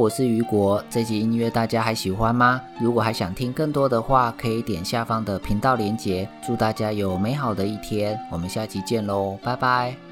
我是雨果，这集音乐大家还喜欢吗？如果还想听更多的话，可以点下方的频道连接。祝大家有美好的一天，我们下期见喽，拜拜！